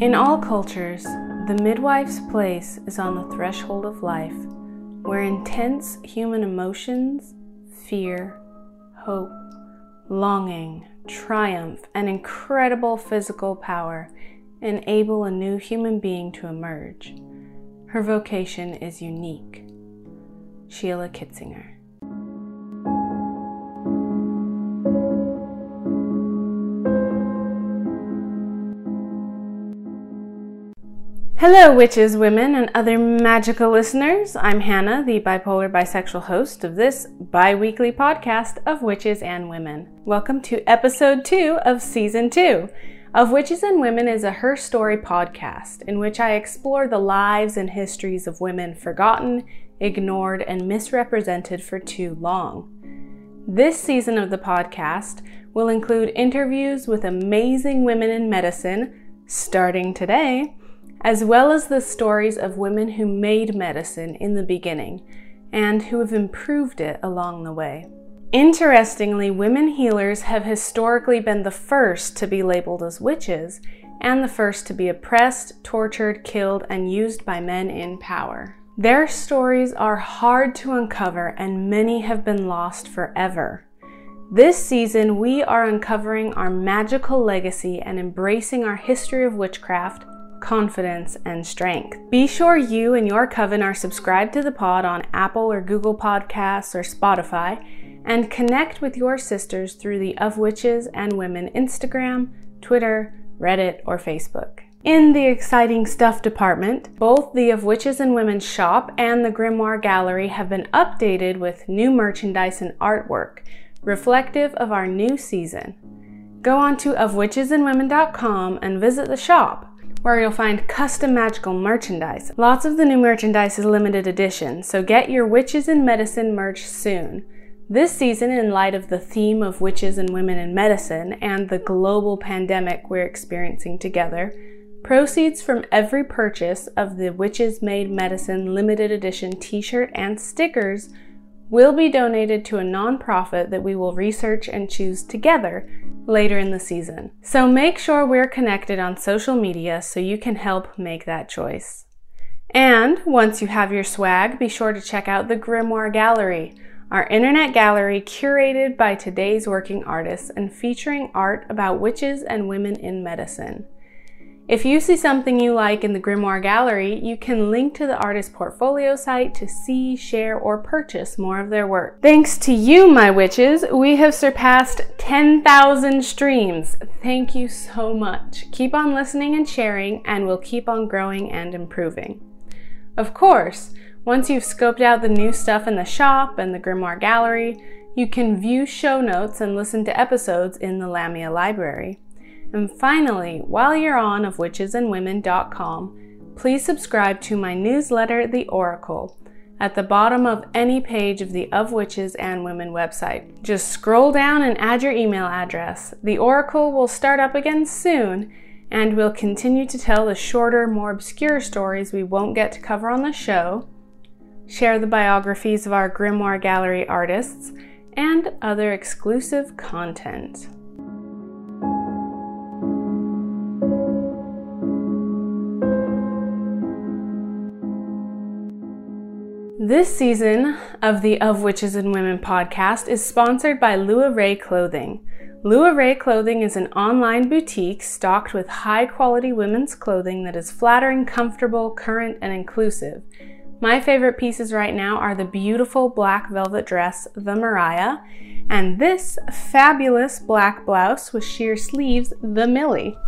In all cultures, the midwife's place is on the threshold of life, where intense human emotions, fear, hope, longing, triumph, and incredible physical power enable a new human being to emerge. Her vocation is unique. Sheila Kitzinger. Hello, witches, women, and other magical listeners. I'm Hannah, the bipolar bisexual host of this bi weekly podcast of Witches and Women. Welcome to episode two of season two. Of Witches and Women is a Her Story podcast in which I explore the lives and histories of women forgotten, ignored, and misrepresented for too long. This season of the podcast will include interviews with amazing women in medicine, starting today as well as the stories of women who made medicine in the beginning and who have improved it along the way. Interestingly, women healers have historically been the first to be labeled as witches and the first to be oppressed, tortured, killed, and used by men in power. Their stories are hard to uncover and many have been lost forever. This season, we are uncovering our magical legacy and embracing our history of witchcraft confidence, and strength. Be sure you and your coven are subscribed to the pod on Apple or Google Podcasts or Spotify, and connect with your sisters through the Of Witches and Women Instagram, Twitter, Reddit, or Facebook. In the exciting stuff department, both the Of Witches and Women shop and the Grimoire Gallery have been updated with new merchandise and artwork, reflective of our new season. Go on to ofwitchesandwomen.com and visit the shop where you'll find custom magical merchandise. Lots of the new merchandise is limited edition, so get your Witches in Medicine merch soon. This season, in light of the theme of witches and women in medicine and the global pandemic we're experiencing together, proceeds from every purchase of the Witches Made Medicine limited edition t shirt and stickers will be donated to a nonprofit that we will research and choose together later in the season. So make sure we're connected on social media so you can help make that choice. And once you have your swag, be sure to check out the Grimoire Gallery, our internet gallery curated by today's working artists and featuring art about witches and women in medicine. If you see something you like in the Grimoire Gallery, you can link to the artist's portfolio site to see, share, or purchase more of their work. Thanks to you, my witches, we have surpassed 10,000 streams. Thank you so much. Keep on listening and sharing, and we'll keep on growing and improving. Of course, once you've scoped out the new stuff in the shop and the Grimoire Gallery, you can view show notes and listen to episodes in the Lamia Library. And finally, while you're on of witchesandwomen.com, please subscribe to my newsletter, The Oracle, at the bottom of any page of the Of Witches and Women website. Just scroll down and add your email address. The Oracle will start up again soon, and we'll continue to tell the shorter, more obscure stories we won't get to cover on the show, share the biographies of our Grimoire Gallery artists, and other exclusive content. This season of the Of Witches and Women podcast is sponsored by LuaRae Clothing. LuaRae Clothing is an online boutique stocked with high quality women's clothing that is flattering, comfortable, current, and inclusive. My favorite pieces right now are the beautiful black velvet dress, the Mariah, and this fabulous black blouse with sheer sleeves, the Millie.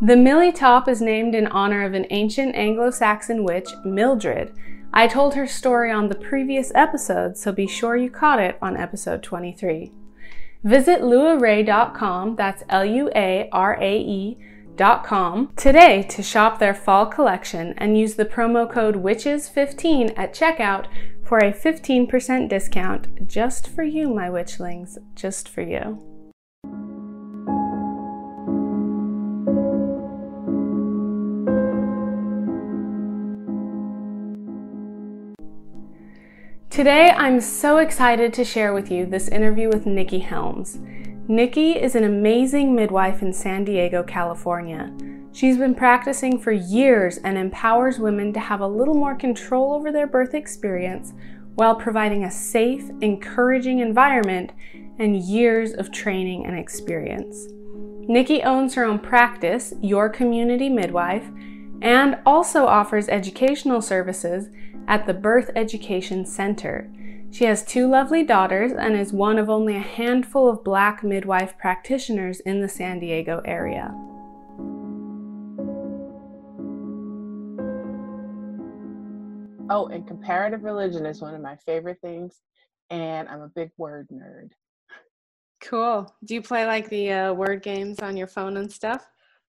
The Millie top is named in honor of an ancient Anglo Saxon witch, Mildred I told her story on the previous episode, so be sure you caught it on episode 23. Visit luarae.com, that's L U A R A E.com, today to shop their fall collection and use the promo code WITCHES15 at checkout for a 15% discount just for you, my witchlings, just for you. Today, I'm so excited to share with you this interview with Nikki Helms. Nikki is an amazing midwife in San Diego, California. She's been practicing for years and empowers women to have a little more control over their birth experience while providing a safe, encouraging environment and years of training and experience. Nikki owns her own practice, Your Community Midwife, and also offers educational services at the Birth Education Center. She has two lovely daughters and is one of only a handful of black midwife practitioners in the San Diego area. Oh, and comparative religion is one of my favorite things, and I'm a big word nerd. Cool. Do you play like the uh, word games on your phone and stuff?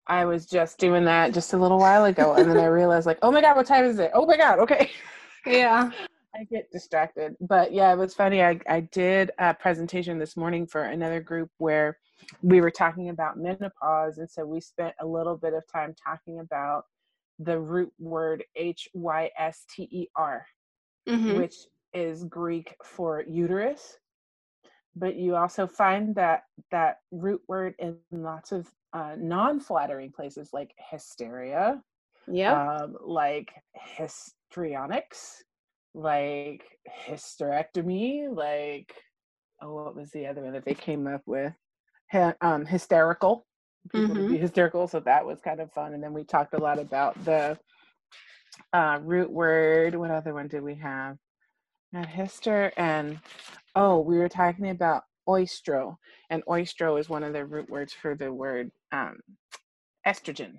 I was just doing that just a little while ago, and then I realized, like, oh my god, what time is it? Oh my god, okay. Yeah. I get distracted, but yeah, it was funny. I I did a presentation this morning for another group where we were talking about menopause, and so we spent a little bit of time talking about the root word H Y S T E R, mm-hmm. which is Greek for uterus. But you also find that that root word in lots of uh, non-flattering places like hysteria, yeah, um, like histrionics, like hysterectomy, like oh, what was the other one that they came up with? um, hysterical people mm-hmm. to be hysterical. So that was kind of fun. And then we talked a lot about the uh, root word. What other one did we have? Not hister and oh, we were talking about oistro, and oistro is one of the root words for the word um, estrogen.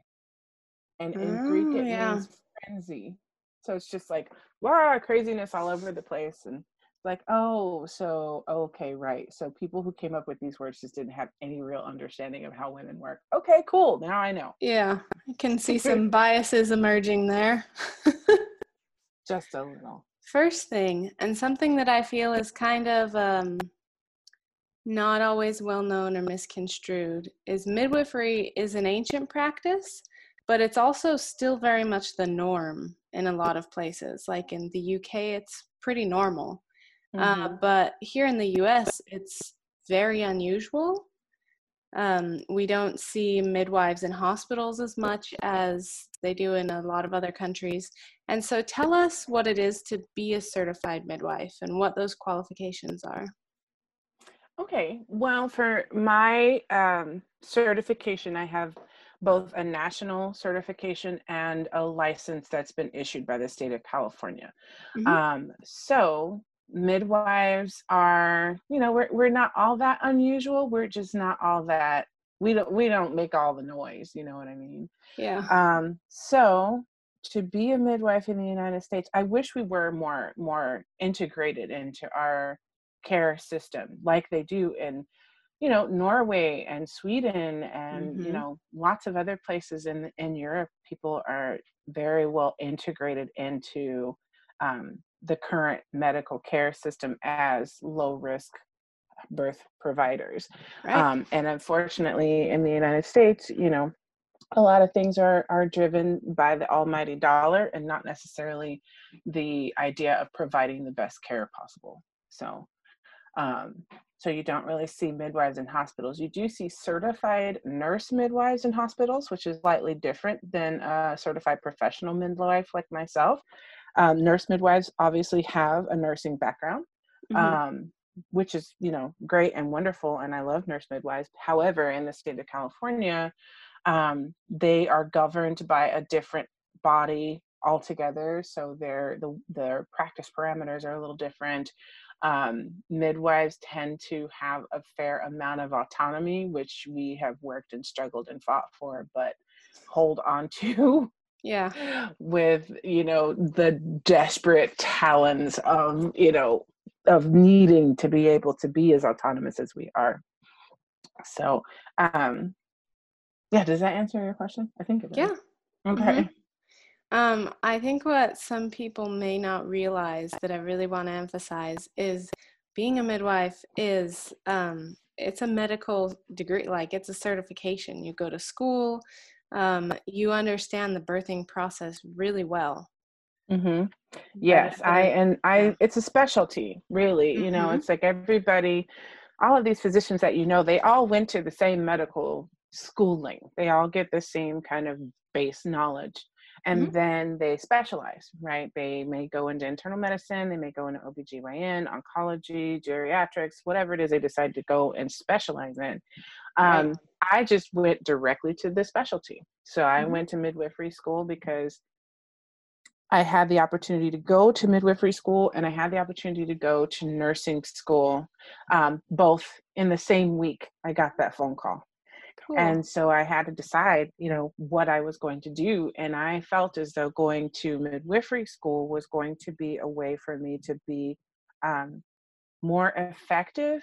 And in mm, Greek, it yeah. means frenzy. So it's just like wow, craziness all over the place, and like oh so okay right so people who came up with these words just didn't have any real understanding of how women work. Okay cool now i know. Yeah i can see some biases emerging there. Just a little. First thing and something that i feel is kind of um, not always well known or misconstrued is midwifery is an ancient practice but it's also still very much the norm in a lot of places like in the uk it's pretty normal uh, mm-hmm. Uh, but here in the US, it's very unusual. Um, we don't see midwives in hospitals as much as they do in a lot of other countries. And so tell us what it is to be a certified midwife and what those qualifications are. Okay, well, for my um, certification, I have both a national certification and a license that's been issued by the state of California. Mm-hmm. Um, so midwives are you know we're, we're not all that unusual we're just not all that we don't we don't make all the noise you know what i mean yeah um so to be a midwife in the united states i wish we were more more integrated into our care system like they do in you know norway and sweden and mm-hmm. you know lots of other places in in europe people are very well integrated into um, the current medical care system as low risk birth providers. Right. Um, and unfortunately, in the United States, you know, a lot of things are are driven by the almighty dollar and not necessarily the idea of providing the best care possible. So, um, so you don't really see midwives in hospitals. You do see certified nurse midwives in hospitals, which is slightly different than a certified professional midwife like myself. Um, nurse midwives obviously have a nursing background, mm-hmm. um, which is you know great and wonderful, and I love nurse midwives. However, in the state of California, um, they are governed by a different body altogether, so their the their practice parameters are a little different. Um, midwives tend to have a fair amount of autonomy, which we have worked and struggled and fought for, but hold on to yeah. with you know the desperate talons of you know of needing to be able to be as autonomous as we are. So um yeah does that answer your question? I think it does. yeah okay. Mm-hmm. Um, I think what some people may not realize that I really want to emphasize is being a midwife is um, it's a medical degree, like it's a certification. You go to school, um, you understand the birthing process really well. Mm-hmm. Yes, I and I. It's a specialty, really. Mm-hmm. You know, mm-hmm. it's like everybody, all of these physicians that you know, they all went to the same medical schooling. They all get the same kind of base knowledge. And mm-hmm. then they specialize, right? They may go into internal medicine, they may go into OBGYN, oncology, geriatrics, whatever it is they decide to go and specialize in. Um, right. I just went directly to the specialty. So I mm-hmm. went to midwifery school because I had the opportunity to go to midwifery school and I had the opportunity to go to nursing school um, both in the same week. I got that phone call. Cool. And so I had to decide, you know, what I was going to do. And I felt as though going to midwifery school was going to be a way for me to be um, more effective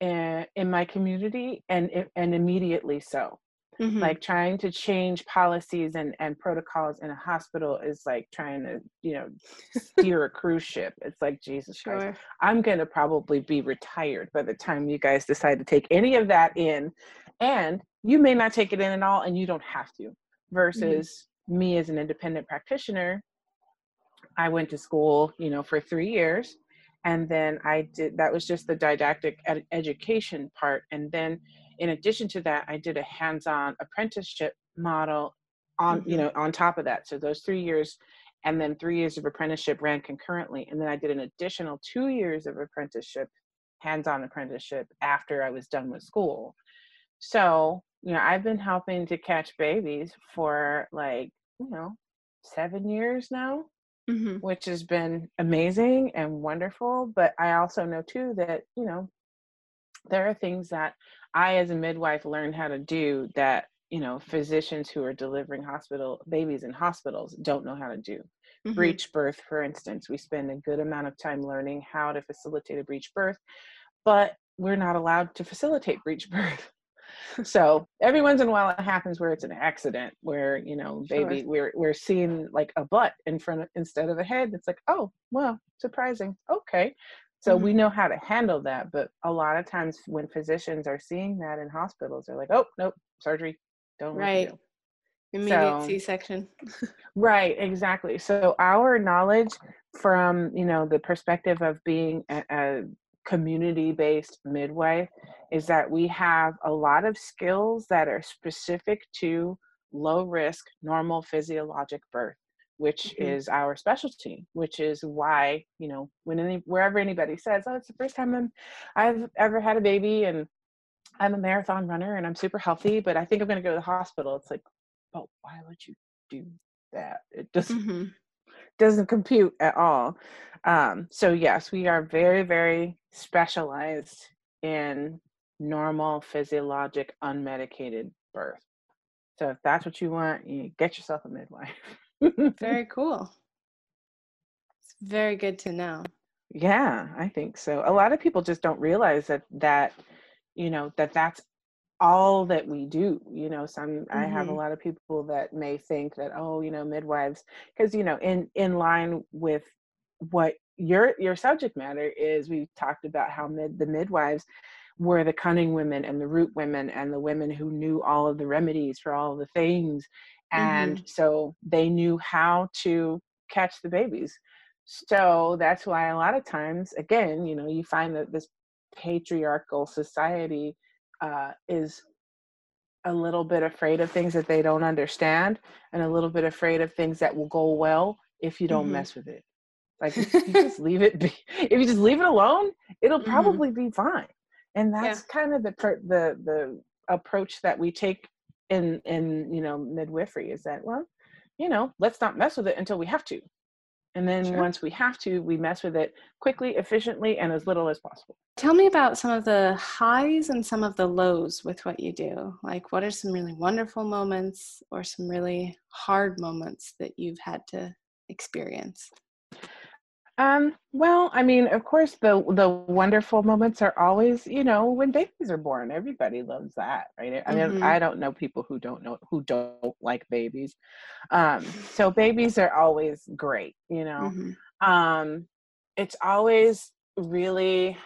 in, in my community and, and immediately so. Mm-hmm. Like trying to change policies and, and protocols in a hospital is like trying to, you know, steer a cruise ship. It's like, Jesus sure. Christ, I'm going to probably be retired by the time you guys decide to take any of that in. And you may not take it in at all and you don't have to. Mm-hmm. Versus mm-hmm. me as an independent practitioner, I went to school, you know, for three years. And then I did, that was just the didactic ed- education part. And then in addition to that, I did a hands-on apprenticeship model on, mm-hmm. you know, on top of that. So those three years and then three years of apprenticeship ran concurrently. And then I did an additional two years of apprenticeship, hands-on apprenticeship after I was done with school. So, you know, I've been helping to catch babies for like, you know, seven years now, mm-hmm. which has been amazing and wonderful. But I also know too that, you know, there are things that I, as a midwife, learned how to do that you know physicians who are delivering hospital babies in hospitals don't know how to do. Mm-hmm. Breech birth, for instance, we spend a good amount of time learning how to facilitate a breech birth, but we're not allowed to facilitate breech birth. so every once in a while it happens where it's an accident where you know baby sure. we're we're seeing like a butt in front of instead of a head it's like oh well surprising okay so mm-hmm. we know how to handle that. But a lot of times when physicians are seeing that in hospitals, they're like, oh, nope, surgery, don't right. Do. Immediate so, C-section. right, exactly. So our knowledge from, you know, the perspective of being a, a community-based midwife is that we have a lot of skills that are specific to low risk normal physiologic birth which mm-hmm. is our specialty, which is why, you know, when any, wherever anybody says, oh, it's the first time I'm, I've ever had a baby and I'm a marathon runner and I'm super healthy, but I think I'm going to go to the hospital. It's like, oh, why would you do that? It just mm-hmm. doesn't compute at all. Um, so yes, we are very, very specialized in normal physiologic unmedicated birth. So if that's what you want, you get yourself a midwife. very cool. It's very good to know. Yeah, I think so. A lot of people just don't realize that that you know that that's all that we do you know some mm-hmm. i have a mm-hmm. lot of people that may think that oh you know midwives because you know in in line with what your your subject matter is we talked about how mid the midwives were the cunning women and the root women and the women who knew all of the remedies for all the things and mm-hmm. so they knew how to catch the babies so that's why a lot of times again you know you find that this patriarchal society uh, is a little bit afraid of things that they don't understand and a little bit afraid of things that will go well if you don't mm-hmm. mess with it like if you just leave it be if you just leave it alone it'll mm-hmm. probably mm-hmm. be fine and that's yeah. kind of the the the approach that we take in in you know midwifery is that well you know let's not mess with it until we have to. And then sure. once we have to we mess with it quickly efficiently and as little as possible. Tell me about some of the highs and some of the lows with what you do. Like what are some really wonderful moments or some really hard moments that you've had to experience um, well, I mean, of course, the the wonderful moments are always, you know, when babies are born. Everybody loves that, right? I mean, mm-hmm. I don't know people who don't know who don't like babies. Um, so babies are always great, you know. Mm-hmm. Um, it's always really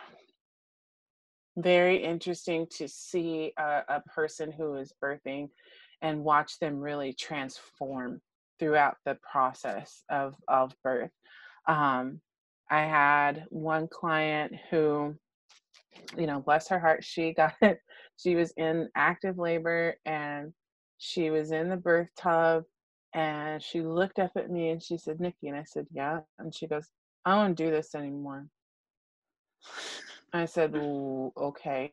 very interesting to see a, a person who is birthing and watch them really transform throughout the process of of birth um, I had one client who you know, bless her heart, she got it. She was in active labor and she was in the birth tub and she looked up at me and she said, Nikki, and I said, Yeah. And she goes, I don't do this anymore. I said, okay.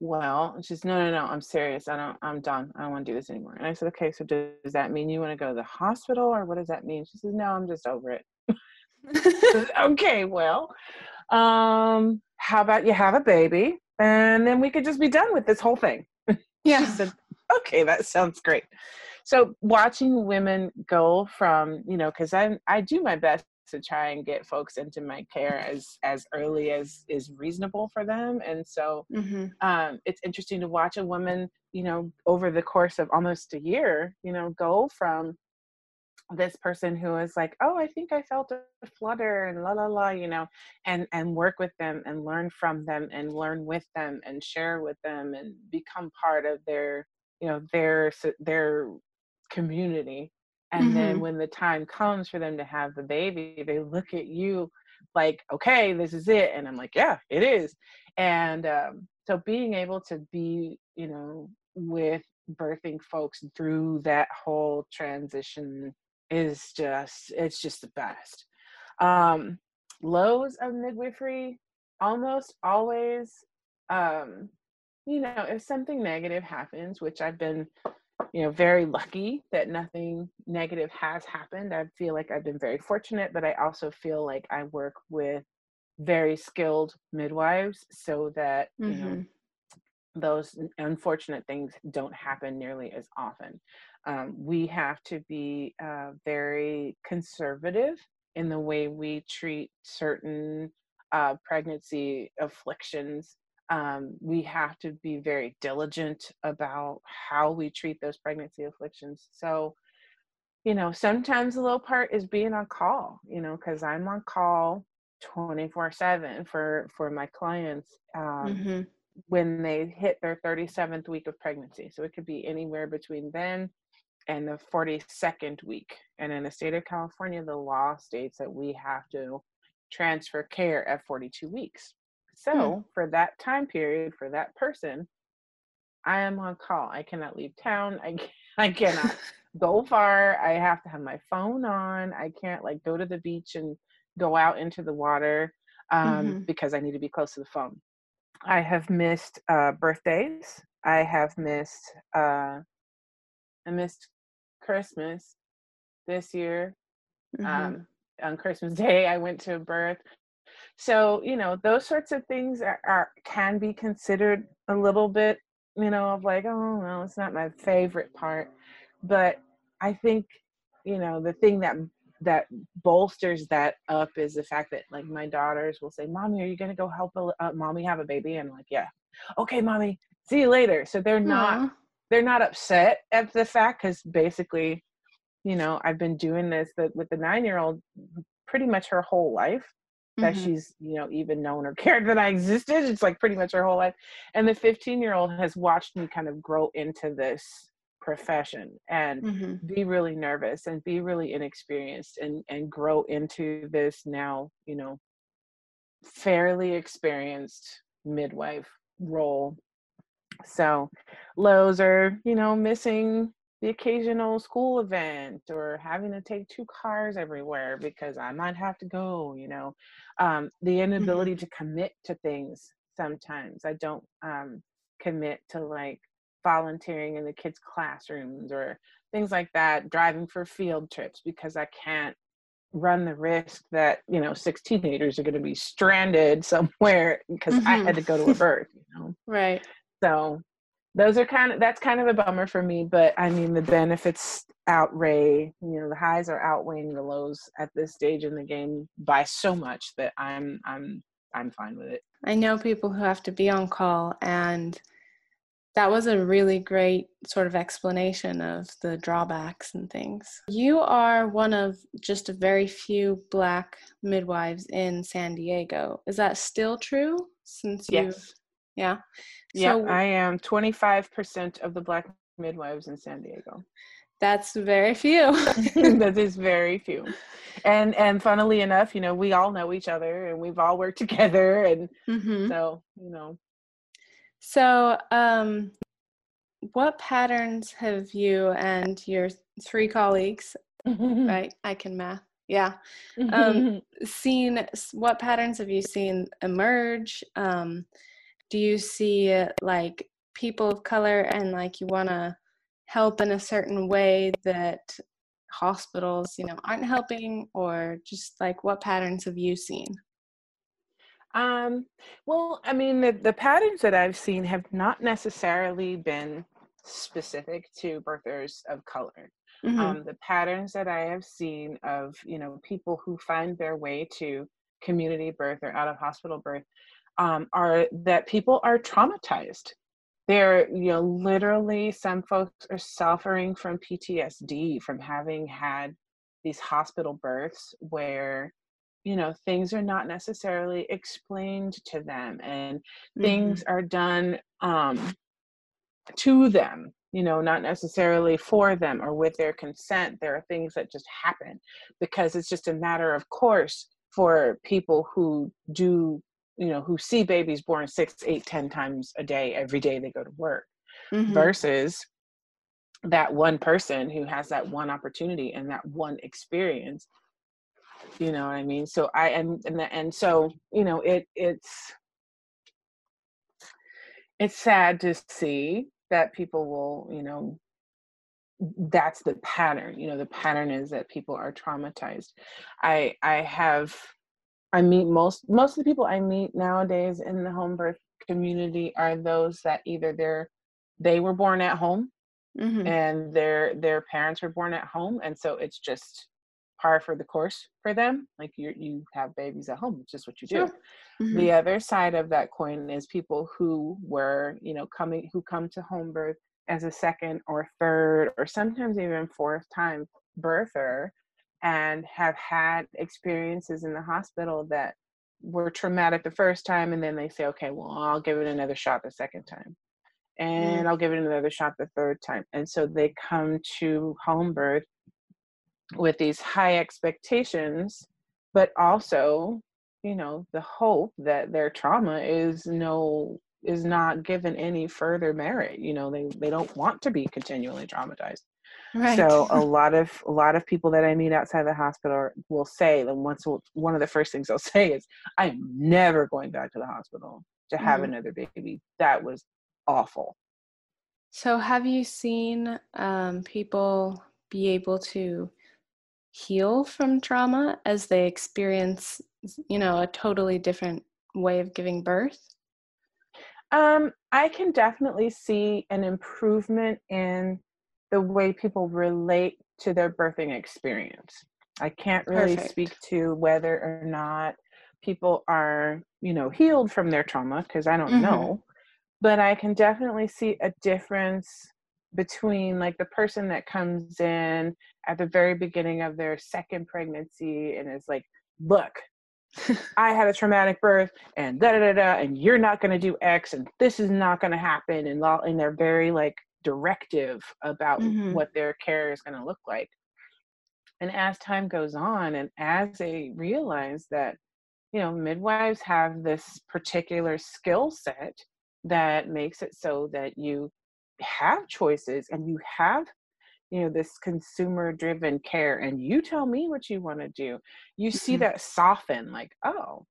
Well, she says, no, no, no, I'm serious. I don't, I'm done. I don't want to do this anymore. And I said, okay, so does that mean you want to go to the hospital or what does that mean? She says, no, I'm just over it. okay, well, um, how about you have a baby and then we could just be done with this whole thing? Yeah. said, okay, that sounds great. So watching women go from, you know, because I I do my best to try and get folks into my care as as early as is reasonable for them and so mm-hmm. um, it's interesting to watch a woman you know over the course of almost a year you know go from this person who is like oh i think i felt a flutter and la la la you know and and work with them and learn from them and learn with them and share with them and become part of their you know their their community and mm-hmm. then when the time comes for them to have the baby they look at you like okay this is it and i'm like yeah it is and um, so being able to be you know with birthing folks through that whole transition is just it's just the best um lows of midwifery almost always um you know if something negative happens which i've been you know very lucky that nothing negative has happened i feel like i've been very fortunate but i also feel like i work with very skilled midwives so that mm-hmm. you know mm-hmm. Those unfortunate things don't happen nearly as often um, we have to be uh, very conservative in the way we treat certain uh, pregnancy afflictions um, we have to be very diligent about how we treat those pregnancy afflictions. So, you know, sometimes the little part is being on call, you know, because I'm on call 24 7 for for my clients um, mm-hmm. When they hit their 37th week of pregnancy. So it could be anywhere between then and the 42nd week. And in the state of California, the law states that we have to transfer care at 42 weeks. So mm. for that time period, for that person, I am on call. I cannot leave town. I I cannot go far. I have to have my phone on. I can't like go to the beach and go out into the water um, mm-hmm. because I need to be close to the phone. I have missed uh, birthdays. I have missed. Uh, I missed Christmas this year. Mm-hmm. Um, on Christmas Day, I went to a birth so you know those sorts of things are, are, can be considered a little bit you know of like oh well it's not my favorite part but i think you know the thing that that bolsters that up is the fact that like my daughters will say mommy are you to go help a, uh, mommy have a baby and I'm like yeah. Okay mommy see you later. So they're not they're not upset at the fact because basically you know i've been doing this that with the nine year old pretty much her whole life that mm-hmm. she's you know even known or cared that i existed. It's like pretty much her whole life. And the 15 year old has watched me kind of grow into this profession and mm-hmm. be really nervous and be really inexperienced and and grow into this now you know fairly experienced midwife role so lows are you know missing the occasional school event or having to take two cars everywhere because I might have to go, you know, um, the mm-hmm. inability mm-hmm. to commit to things sometimes. I don't um, commit to like volunteering in the kids' classrooms or things like that, driving for field trips because I can't run the risk that you know six teenagers are going to be stranded somewhere because mm-hmm. I had to go to a birth, you know. Right. So those are kind of that's kind of a bummer for me but i mean the benefits outweigh you know the highs are outweighing the lows at this stage in the game by so much that i'm i'm i'm fine with it i know people who have to be on call and that was a really great sort of explanation of the drawbacks and things. You are one of just a very few Black midwives in San Diego. Is that still true? Since yes. you, yeah, yeah, so, I am 25% of the Black midwives in San Diego. That's very few. that is very few. And and funnily enough, you know, we all know each other and we've all worked together and mm-hmm. so, you know. So, um what patterns have you and your three colleagues, right? I can math. Yeah. Um, seen what patterns have you seen emerge? Um, do you see like people of color and like you want to help in a certain way that hospitals you know aren't helping or just like what patterns have you seen um, well i mean the, the patterns that i've seen have not necessarily been specific to birthers of color mm-hmm. um, the patterns that i have seen of you know people who find their way to community birth or out of hospital birth um, are that people are traumatized they're you know literally some folks are suffering from ptsd from having had these hospital births where you know things are not necessarily explained to them and mm-hmm. things are done um to them you know not necessarily for them or with their consent there are things that just happen because it's just a matter of course for people who do you know who see babies born six eight ten times a day every day they go to work mm-hmm. versus that one person who has that one opportunity and that one experience you know what i mean so i and and, the, and so you know it it's it's sad to see that people will you know that's the pattern you know the pattern is that people are traumatized i i have I meet most most of the people I meet nowadays in the home birth community are those that either they're they were born at home mm-hmm. and their their parents were born at home and so it's just par for the course for them like you you have babies at home it's just what you do sure. mm-hmm. the other side of that coin is people who were you know coming who come to home birth as a second or third or sometimes even fourth time birther and have had experiences in the hospital that were traumatic the first time and then they say okay well i'll give it another shot the second time and mm. i'll give it another shot the third time and so they come to home birth with these high expectations but also you know the hope that their trauma is no is not given any further merit you know they they don't want to be continually traumatized Right. So a lot of a lot of people that I meet outside the hospital will say that once one of the first things they'll say is, "I am never going back to the hospital to have mm. another baby. That was awful." So have you seen um, people be able to heal from trauma as they experience, you know, a totally different way of giving birth? Um, I can definitely see an improvement in the way people relate to their birthing experience. I can't really Perfect. speak to whether or not people are, you know, healed from their trauma because I don't mm-hmm. know. But I can definitely see a difference between like the person that comes in at the very beginning of their second pregnancy and is like, look, I had a traumatic birth and da da da da, and you're not going to do X, and this is not going to happen, and and they're very like directive about mm-hmm. what their care is going to look like. And as time goes on, and as they realize that, you know, midwives have this particular skill set that makes it so that you have choices and you have you know this consumer driven care and you tell me what you want to do you see mm-hmm. that soften like oh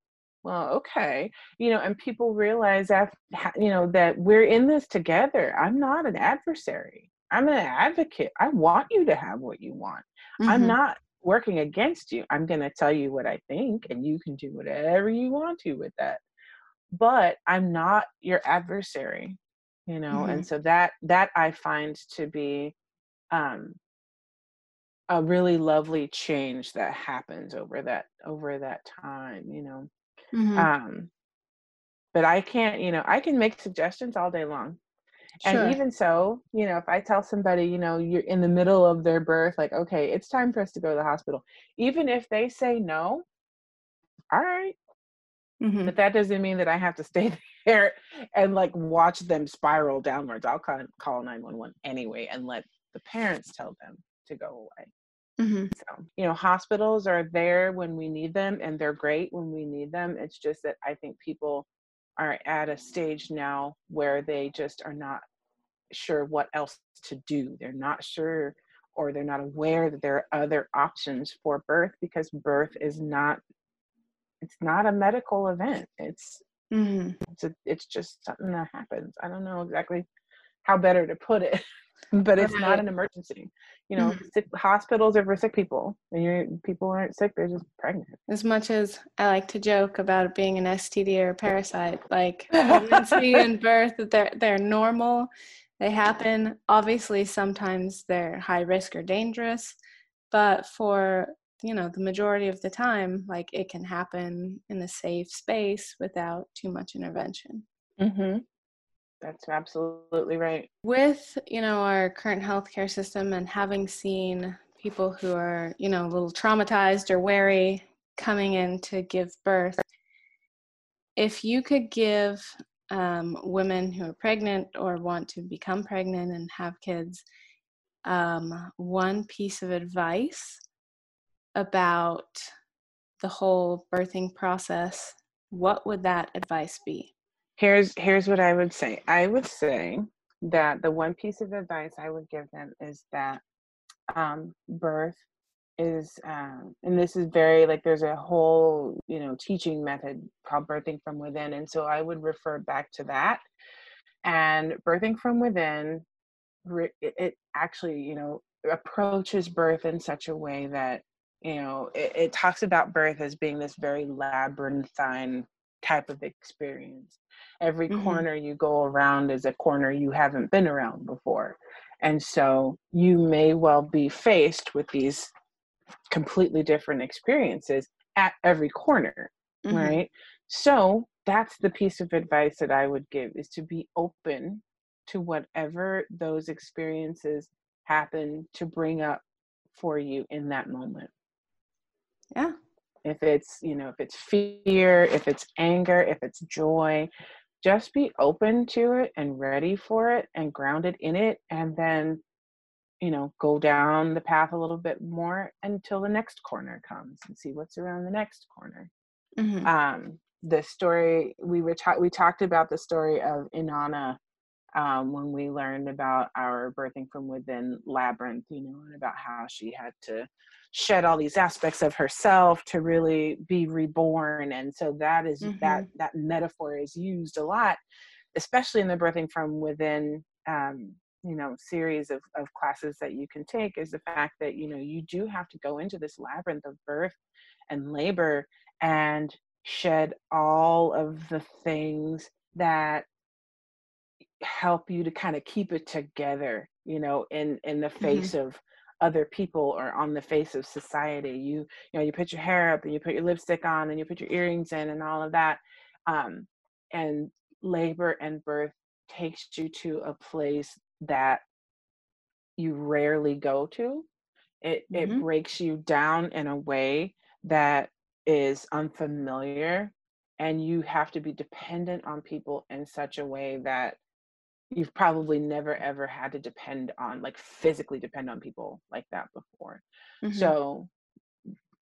well okay you know and people realize that you know that we're in this together i'm not an adversary i'm an advocate i want you to have what you want mm-hmm. i'm not working against you i'm going to tell you what i think and you can do whatever you want to with that but i'm not your adversary you know mm-hmm. and so that that i find to be um a really lovely change that happens over that over that time you know Mm-hmm. Um, but I can't, you know, I can make suggestions all day long. Sure. And even so, you know, if I tell somebody, you know, you're in the middle of their birth, like, okay, it's time for us to go to the hospital. Even if they say no, all right. Mm-hmm. But that doesn't mean that I have to stay there and like watch them spiral downwards. I'll call, call 911 anyway and let the parents tell them to go away. Mm-hmm. So, you know, hospitals are there when we need them and they're great when we need them. It's just that I think people are at a stage now where they just are not sure what else to do. They're not sure or they're not aware that there are other options for birth because birth is not it's not a medical event. It's Mm-hmm. it's a, it's just something that happens. I don't know exactly how better to put it, but it's not an emergency. You know, Mhm. sick, hospitals are for sick people, and you're, people aren't sick; they're just pregnant. As much as I like to joke about it being an STD or a parasite, like pregnancy and birth, they're they're normal. They happen. Obviously, sometimes they're high risk or dangerous, but for you know the majority of the time, like it can happen in a safe space without too much intervention. Mm-hmm. That's absolutely right. with you know our current healthcare system and having seen people who are you know a little traumatized or wary coming in to give birth if you could give um, women who are pregnant or want to become pregnant and have kids um, one piece of advice about the whole birthing process what would that advice be Here's here's what I would say. I would say that the one piece of advice I would give them is that um, birth is, um, and this is very like there's a whole you know teaching method called birthing from within, and so I would refer back to that. And birthing from within, it, actually you know approaches birth in such a way that you know it, it talks about birth as being this very labyrinthine type of experience every Mhm. corner you go around is a corner you haven't been around before and so you may well be faced with these completely different experiences at every corner Mhm. right so that's the piece of advice that i would give is to be open to whatever those experiences happen to bring up for you in that moment yeah if it's you know if it's fear if it's anger if it's joy just be open to it and ready for it and grounded in it and then you know go down the path a little bit more until the next corner comes and see what's around the next corner Mhm. um the story we were ta- we talked about the story of inanna um, when we learned about our birthing from within labyrinth you know and about how she had to shed all these aspects of herself to really be reborn and so that is that that metaphor is used a lot especially in the birthing from within um, you know series of, of classes that you can take is the fact that you know you do have to go into this labyrinth of birth and labor and shed all of the things that help you to kind of keep it together you know in in the face of other people or on the face of society. You you know you put your hair up and you put your lipstick on and you put your earrings in and all of that um and labor and birth takes you to a place that you rarely go to. It it Mhm. breaks you down in a way that is unfamiliar and you have to be dependent on people in such a way that you've probably never ever had to depend on like physically depend on people like that before. Mhm. so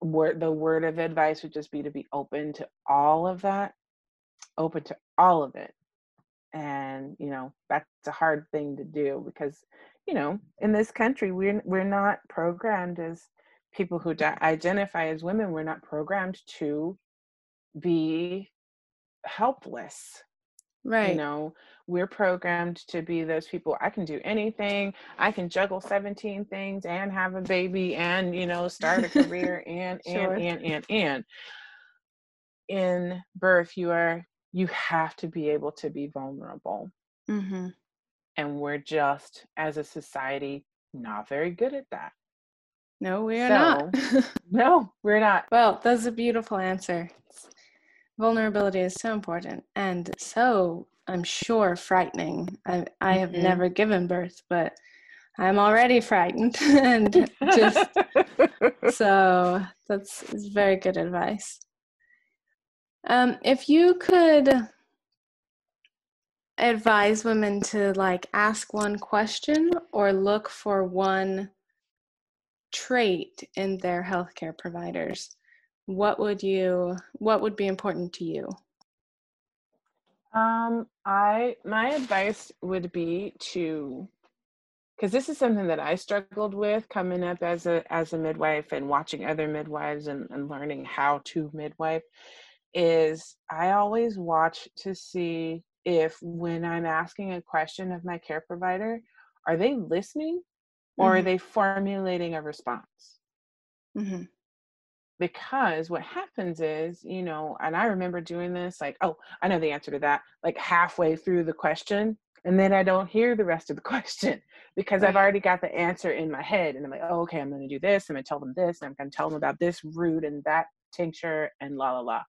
word the word of advice would just be to be open to all of that open to all of it. And you know that's a hard thing to do because you know in this country we're we're not programmed as people who di- identify as women we're not programmed to be helpless right. you know we're programmed to be those people i can do anything i can juggle 17 things and have a baby and you know start a career and Sure. and and and. And in birth you are you have to be able to be vulnerable. Mm-hmm. and we're just as a society not very good at that. No we are not. No we're not. Well that's a beautiful answer vulnerability is so important and so i'm sure frightening i, I have Mhm. never given birth but i'm already frightened and just so that's very good advice um, if you could advise women to like ask one question or look for one trait in their healthcare providers, what would you what would be important to you? Um, I my advice would be to because this is something that I struggled with coming up as a as a midwife and watching other midwives and, and learning how to midwife is I always watch to see if when I'm asking a question of my care provider, are they listening or mm-hmm. are they formulating a response? Mm-hmm. Because what happens is, you know, and I remember doing this like, oh, I know the answer to that, like halfway through the question. And then I don't hear the rest of the question because right. I've already got the answer in my head. And I'm like, oh, okay, I'm going to do this. I'm going to tell them this. And I'm going to tell them about this root and that tincture and la la la.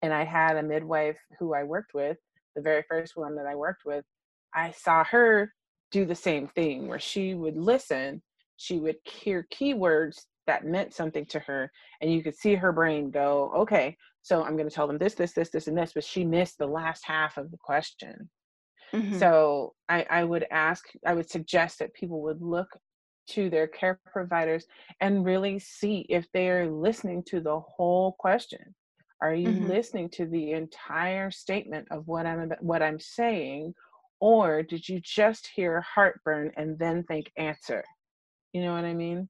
And I had a midwife who I worked with, the very first one that I worked with. I saw her do the same thing where she would listen, she would hear keywords that meant something to her, and you could see her brain go, okay, so I'm going to tell them this, this, this, this, and this, but she missed the last half of the question. Mm-hmm. So I, I would ask, I would suggest that people would look to their care providers and really see if they're listening to the whole question. Are you mm-hmm. listening to the entire statement of what I'm what I'm saying, or did you just hear heartburn and then think answer? You know what I mean?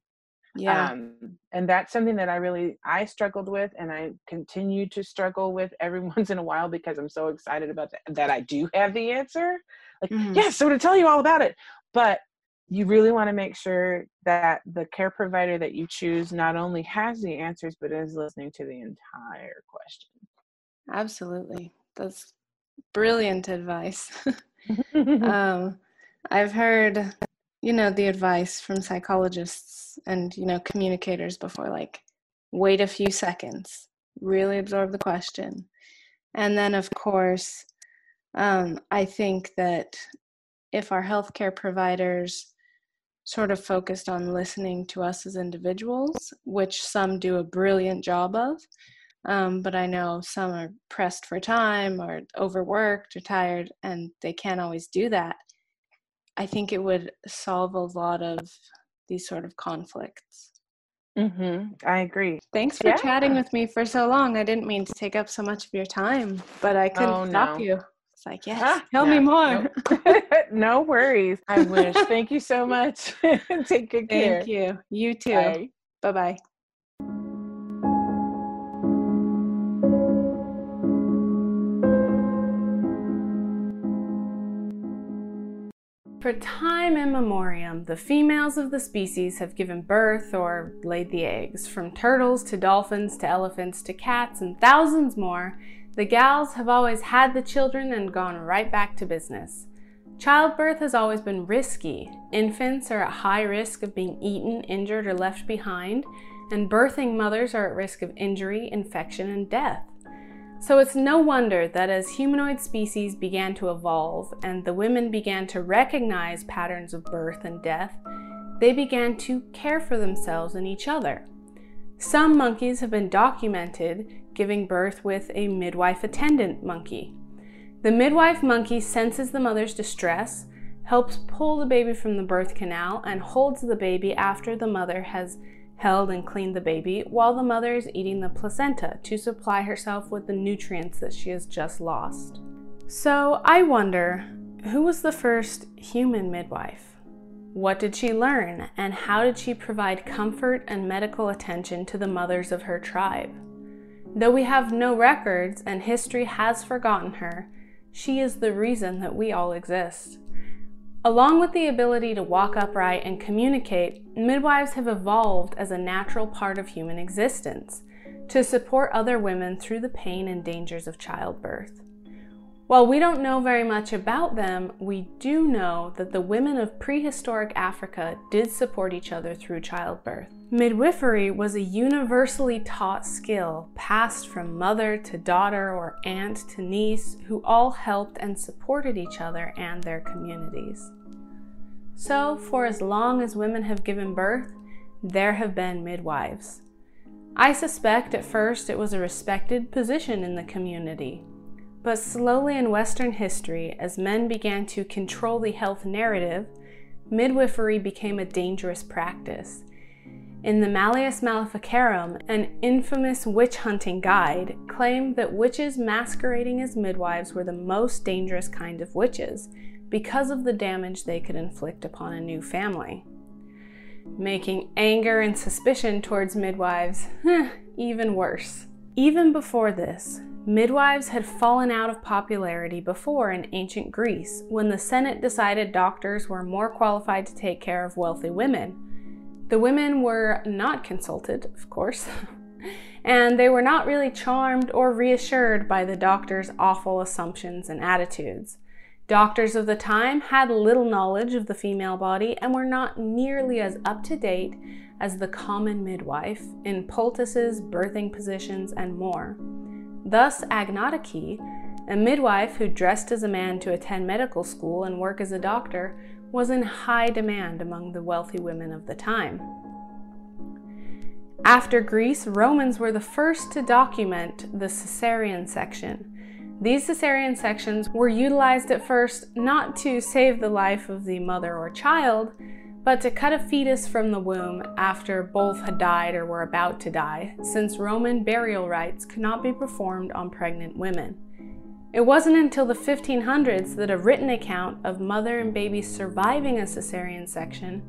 Yeah. Um, and that's something that I really I struggled with and I continue to struggle with every once in a while because I'm so excited about that, that I do have the answer. Like, mm-hmm. yes, so to tell you all about it. But you really want to make sure that the care provider that you choose not only has the answers but is listening to the entire question. Absolutely. That's brilliant advice. um, I've heard, you know, the advice from psychologists and, you know, communicators before like, wait a few seconds, really absorb the question. And then, of course, um, I think that if our healthcare providers sort of focused on listening to us as individuals, which some do a brilliant job of, um, but I know some are pressed for time or overworked or tired, and they can't always do that. I think it would solve a lot of these sort of conflicts. Mm-hmm. I agree. Thanks for yeah. chatting with me for so long. I didn't mean to take up so much of your time, but I couldn't oh, stop no. you. It's like, yes, ah, tell yeah. me more. No. no worries. I wish. Thank you so much. take good care. Thank you. You too. Bye bye. For time immemorial, the females of the species have given birth or laid the eggs. From turtles to dolphins to elephants to cats and thousands more, the gals have always had the children and gone right back to business. Childbirth has always been risky. Infants are at high risk of being eaten, injured, or left behind, and birthing mothers are at risk of injury, infection, and death. So it's no wonder that as humanoid species began to evolve and the women began to recognize patterns of birth and death, they began to care for themselves and each other. Some monkeys have been documented giving birth with a midwife attendant monkey. The midwife monkey senses the mother's distress, helps pull the baby from the birth canal, and holds the baby after the mother has held and cleaned the baby while the mother is eating the placenta to supply herself with the nutrients that she has just lost. So I wonder who was the first human midwife? What did she learn, and how did she provide comfort and medical attention to the mothers of her tribe? Though we have no records and history has forgotten her, she is the reason that we all exist. Along with the ability to walk upright and communicate, midwives have evolved as a natural part of human existence to support other women through the pain and dangers of childbirth. While we don't know very much about them, we do know that the women of prehistoric Africa did support each other through childbirth. Midwifery was a universally taught skill passed from mother to daughter or aunt to niece who all helped and supported each other and their communities. So, for as long as women have given birth, there have been midwives. I suspect at first it was a respected position in the community. but slowly in Western history, as men began to control the health narrative, midwifery became a dangerous practice. In the Malleus Maleficarum, an infamous witch hunting guide claimed that witches masquerading as midwives were the most dangerous kind of witches because of the damage they could inflict upon a new family. Making anger and suspicion towards midwives even worse. Even before this, midwives had fallen out of popularity before in ancient Greece when the Senate decided doctors were more qualified to take care of wealthy women. The women were not consulted, of course, and they were not really charmed or reassured by the doctor's awful assumptions and attitudes. Doctors of the time had little knowledge of the female body and were not nearly as up to date as the common midwife in poultices, birthing positions, and more. Thus, Agnodike, a midwife who dressed as a man to attend medical school and work as a doctor, was in high demand among the wealthy women of the time. After Greece, Romans were the first to document the cesarean section, these cesarean sections were utilized at first not to save the life of the mother or child, but to cut a fetus from the womb after both had died or were about to die, since Roman burial rites could not be performed on pregnant women. It wasn't until the 1500s that a written account of mother and baby surviving a cesarean section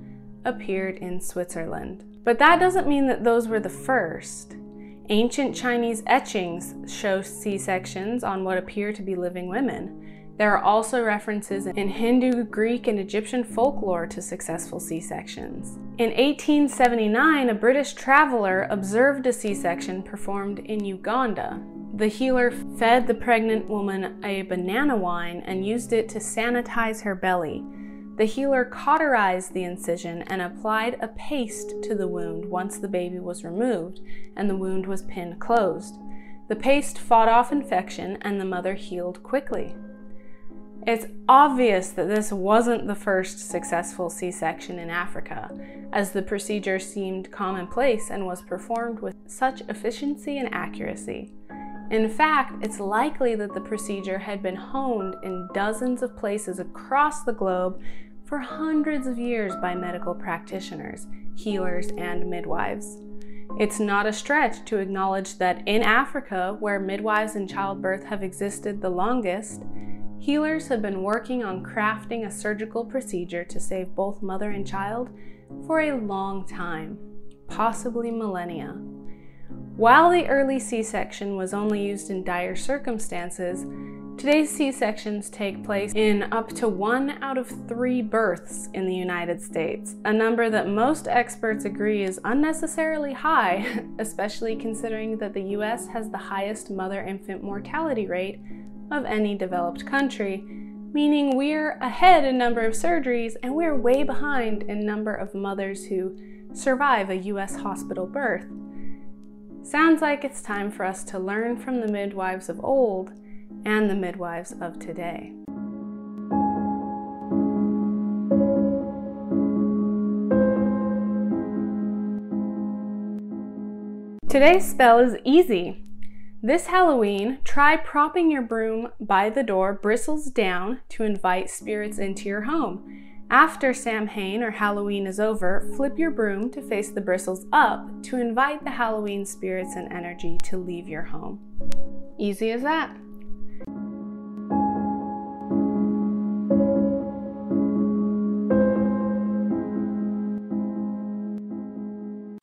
appeared in Switzerland. But that doesn't mean that those were the first. Ancient Chinese etchings show C sections on what appear to be living women. There are also references in Hindu, Greek, and Egyptian folklore to successful C sections. In 1879, a British traveler observed a C section performed in Uganda. The healer fed the pregnant woman a banana wine and used it to sanitize her belly. The healer cauterized the incision and applied a paste to the wound once the baby was removed and the wound was pinned closed. The paste fought off infection and the mother healed quickly. It's obvious that this wasn't the first successful C section in Africa, as the procedure seemed commonplace and was performed with such efficiency and accuracy. In fact, it's likely that the procedure had been honed in dozens of places across the globe for hundreds of years by medical practitioners, healers, and midwives. It's not a stretch to acknowledge that in Africa, where midwives and childbirth have existed the longest, healers have been working on crafting a surgical procedure to save both mother and child for a long time, possibly millennia. While the early C section was only used in dire circumstances, Today's C sections take place in up to one out of three births in the United States, a number that most experts agree is unnecessarily high, especially considering that the US has the highest mother infant mortality rate of any developed country, meaning we're ahead in number of surgeries and we're way behind in number of mothers who survive a US hospital birth. Sounds like it's time for us to learn from the midwives of old and the midwives of today. Today's spell is easy. This Halloween, try propping your broom by the door bristles down to invite spirits into your home. After Samhain or Halloween is over, flip your broom to face the bristles up to invite the Halloween spirits and energy to leave your home. Easy as that.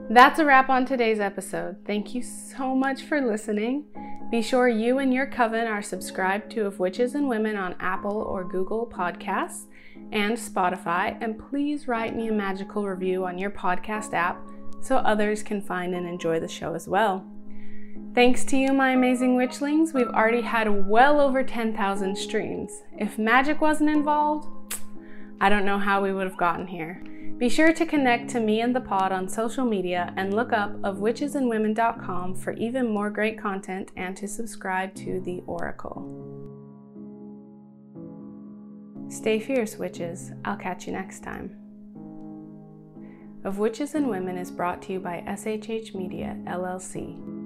That's a wrap on today's episode. Thank you so much for listening. Be sure you and your coven are subscribed to Of Witches and Women on Apple or Google Podcasts and Spotify, and please write me a magical review on your podcast app so others can find and enjoy the show as well. Thanks to you, my amazing witchlings, we've already had well over 10,000 streams. If magic wasn't involved, I don't know how we would have gotten here. Be sure to connect to me and the pod on social media and look up of witchesandwomen.com for even more great content and to subscribe to the Oracle. Stay fierce, witches. I'll catch you next time. Of Witches and Women is brought to you by SHH Media, LLC.